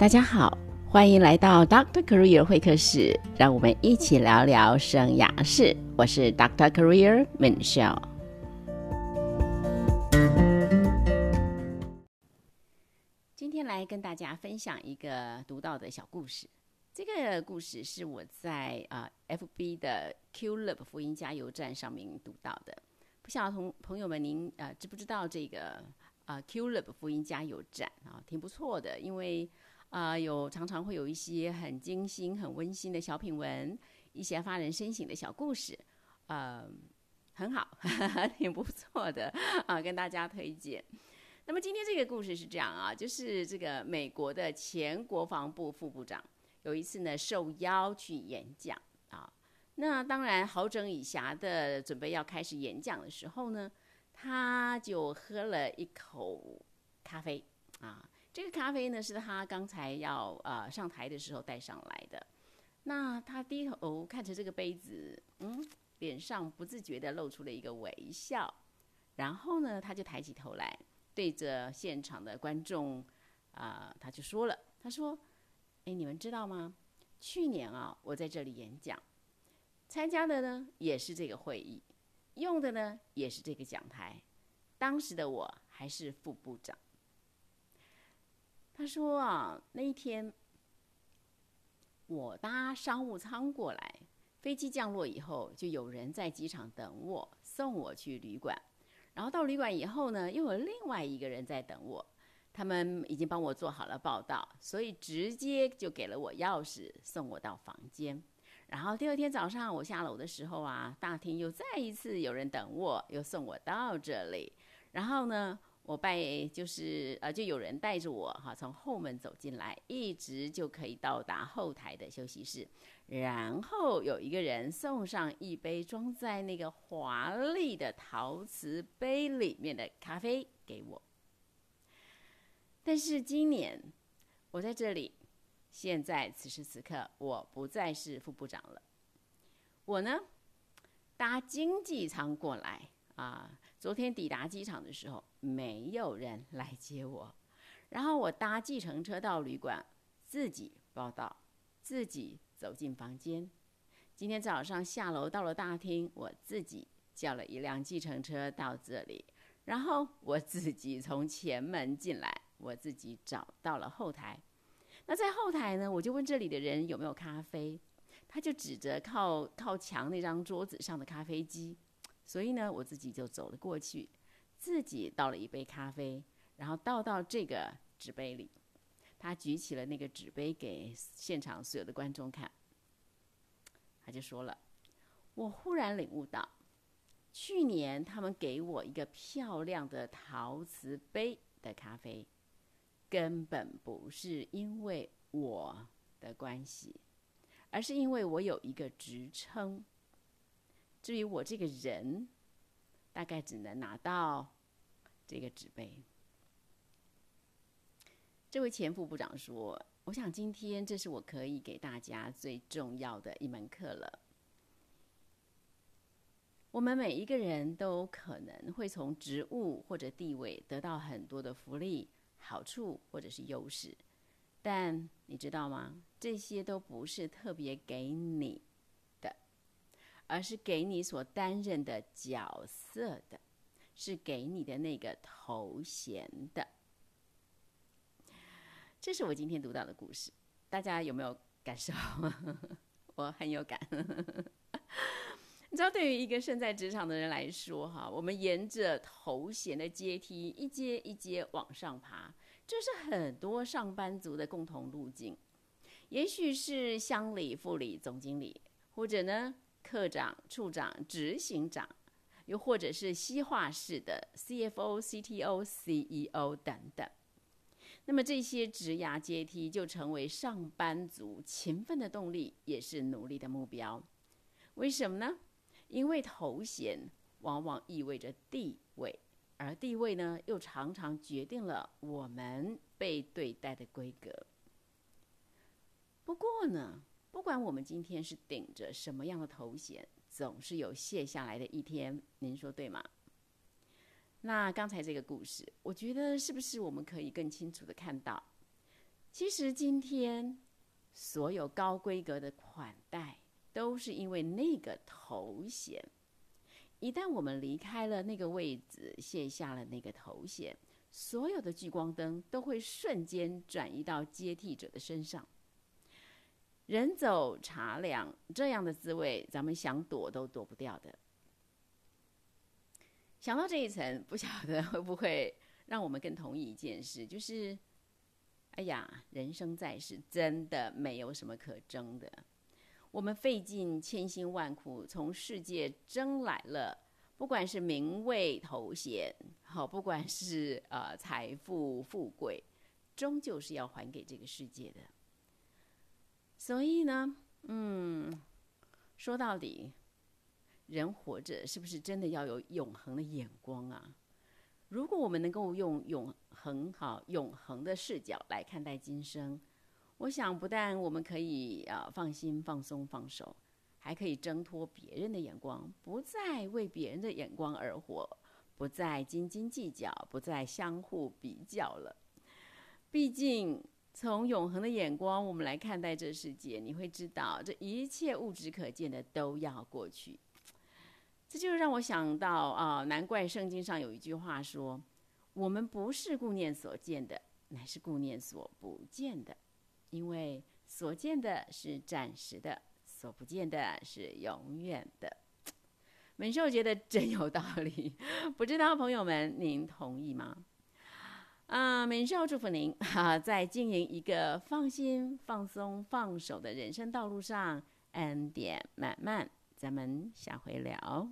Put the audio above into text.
大家好，欢迎来到 Doctor Career 会客室，让我们一起聊聊生涯事。我是 Doctor Career Michelle。今天来跟大家分享一个独到的小故事。这个故事是我在啊、FB 的 Q Lab 福音加油站上面读到的。不晓得同朋友们您呃知不知道这个啊、Q Lab 福音加油站啊，挺不错的，因为啊、有常常会有一些很精心、很温馨的小品文，一些发人深省的小故事，呃，很好，挺不错的啊，跟大家推荐。那么今天这个故事是这样啊，就是这个美国的前国防部副部长有一次呢受邀去演讲啊，那当然好整以暇的准备要开始演讲的时候呢，他就喝了一口咖啡啊。这个咖啡呢，是他刚才要呃上台的时候带上来的。那他低头看着这个杯子，嗯，脸上不自觉地露出了一个微笑。然后呢，他就抬起头来，对着现场的观众，啊、他就说了，他说：“哎，你们知道吗？去年啊，我在这里演讲，参加的呢也是这个会议，用的呢也是这个讲台。当时的我还是副部长。”他说啊，那一天我搭商务舱过来，飞机降落以后，就有人在机场等我，送我去旅馆。然后到旅馆以后呢，又有另外一个人在等我，他们已经帮我做好了报道，所以直接就给了我钥匙，送我到房间。然后第二天早上我下楼的时候啊，大厅又再一次有人等我，又送我到这里。然后呢，我拜就是呃，就有人带着我哈，从后门走进来，一直就可以到达后台的休息室。然后有一个人送上一杯装在那个华丽的陶瓷杯里面的咖啡给我。但是今年我在这里，现在此时此刻，我不再是副部长了。我呢，搭经济舱过来啊。昨天抵达机场的时候，没有人来接我，然后我搭计程车到旅馆，自己报到，自己走进房间。今天早上下楼到了大厅，我自己叫了一辆计程车到这里，然后我自己从前门进来，我自己找到了后台。那在后台呢，我就问这里的人有没有咖啡，他就指着靠靠墙那张桌子上的咖啡机。所以呢，我自己就走了过去，自己倒了一杯咖啡，然后倒到这个纸杯里。他举起了那个纸杯给现场所有的观众看，他就说了：“我忽然领悟到，去年他们给我一个漂亮的陶瓷杯的咖啡，根本不是因为我的关系，而是因为我有一个职称。”至于我这个人，大概只能拿到这个纸杯。这位前副部长说：“我想今天这是我可以给大家最重要的一门课了。我们每一个人都可能会从职务或者地位得到很多的福利、好处或者是优势，但你知道吗？这些都不是特别给你。”而是给你所担任的角色的，是给你的那个头衔的。这是我今天读到的故事，大家有没有感受？我很有感。你知道，对于一个身在职场的人来说，哈，我们沿着头衔的阶梯一阶一阶往上爬，这是很多上班族的共同路径。也许是乡里、副理、总经理，或者呢？科长、处长、执行长，又或者是西化式的 CFO、CTO、CEO 等等。那么这些职涯阶梯就成为上班族勤奋的动力，也是努力的目标。为什么呢？因为头衔往往意味着地位，而地位呢，又常常决定了我们被对待的规格。不过呢，不管我们今天是顶着什么样的头衔，总是有卸下来的一天。您说对吗？那刚才这个故事，我觉得是不是我们可以更清楚的看到，其实今天所有高规格的款待，都是因为那个头衔。一旦我们离开了那个位置，卸下了那个头衔，所有的聚光灯都会瞬间转移到接替者的身上。人走茶凉这样的滋味，咱们想躲都躲不掉的。想到这一层，不晓得会不会让我们更同意一件事，就是，哎呀，人生在世真的没有什么可争的。我们费尽千辛万苦从世界争来了，不管是名位头衔，好，不管是呃财富富贵，终究是要还给这个世界的。所以呢，嗯，说到底，人活着是不是真的要有永恒的眼光啊？如果我们能够用永恒好、永恒的视角来看待今生，我想不但我们可以啊放心、放松、放手，还可以挣脱别人的眼光，不再为别人的眼光而活，不再斤斤计较，不再相互比较了。毕竟。从永恒的眼光，我们来看待这世界，你会知道，这一切物质可见的都要过去。这就让我想到啊，难怪圣经上有一句话说：“我们不是顾念所见的，乃是顾念所不见的，因为所见的是暂时的，所不见的是永远的。”美秀觉得真有道理，不知道朋友们您同意吗？啊，美少祝福您 哈，在经营一个放心、放松、放手的人生道路上，恩典满满。咱们下回聊。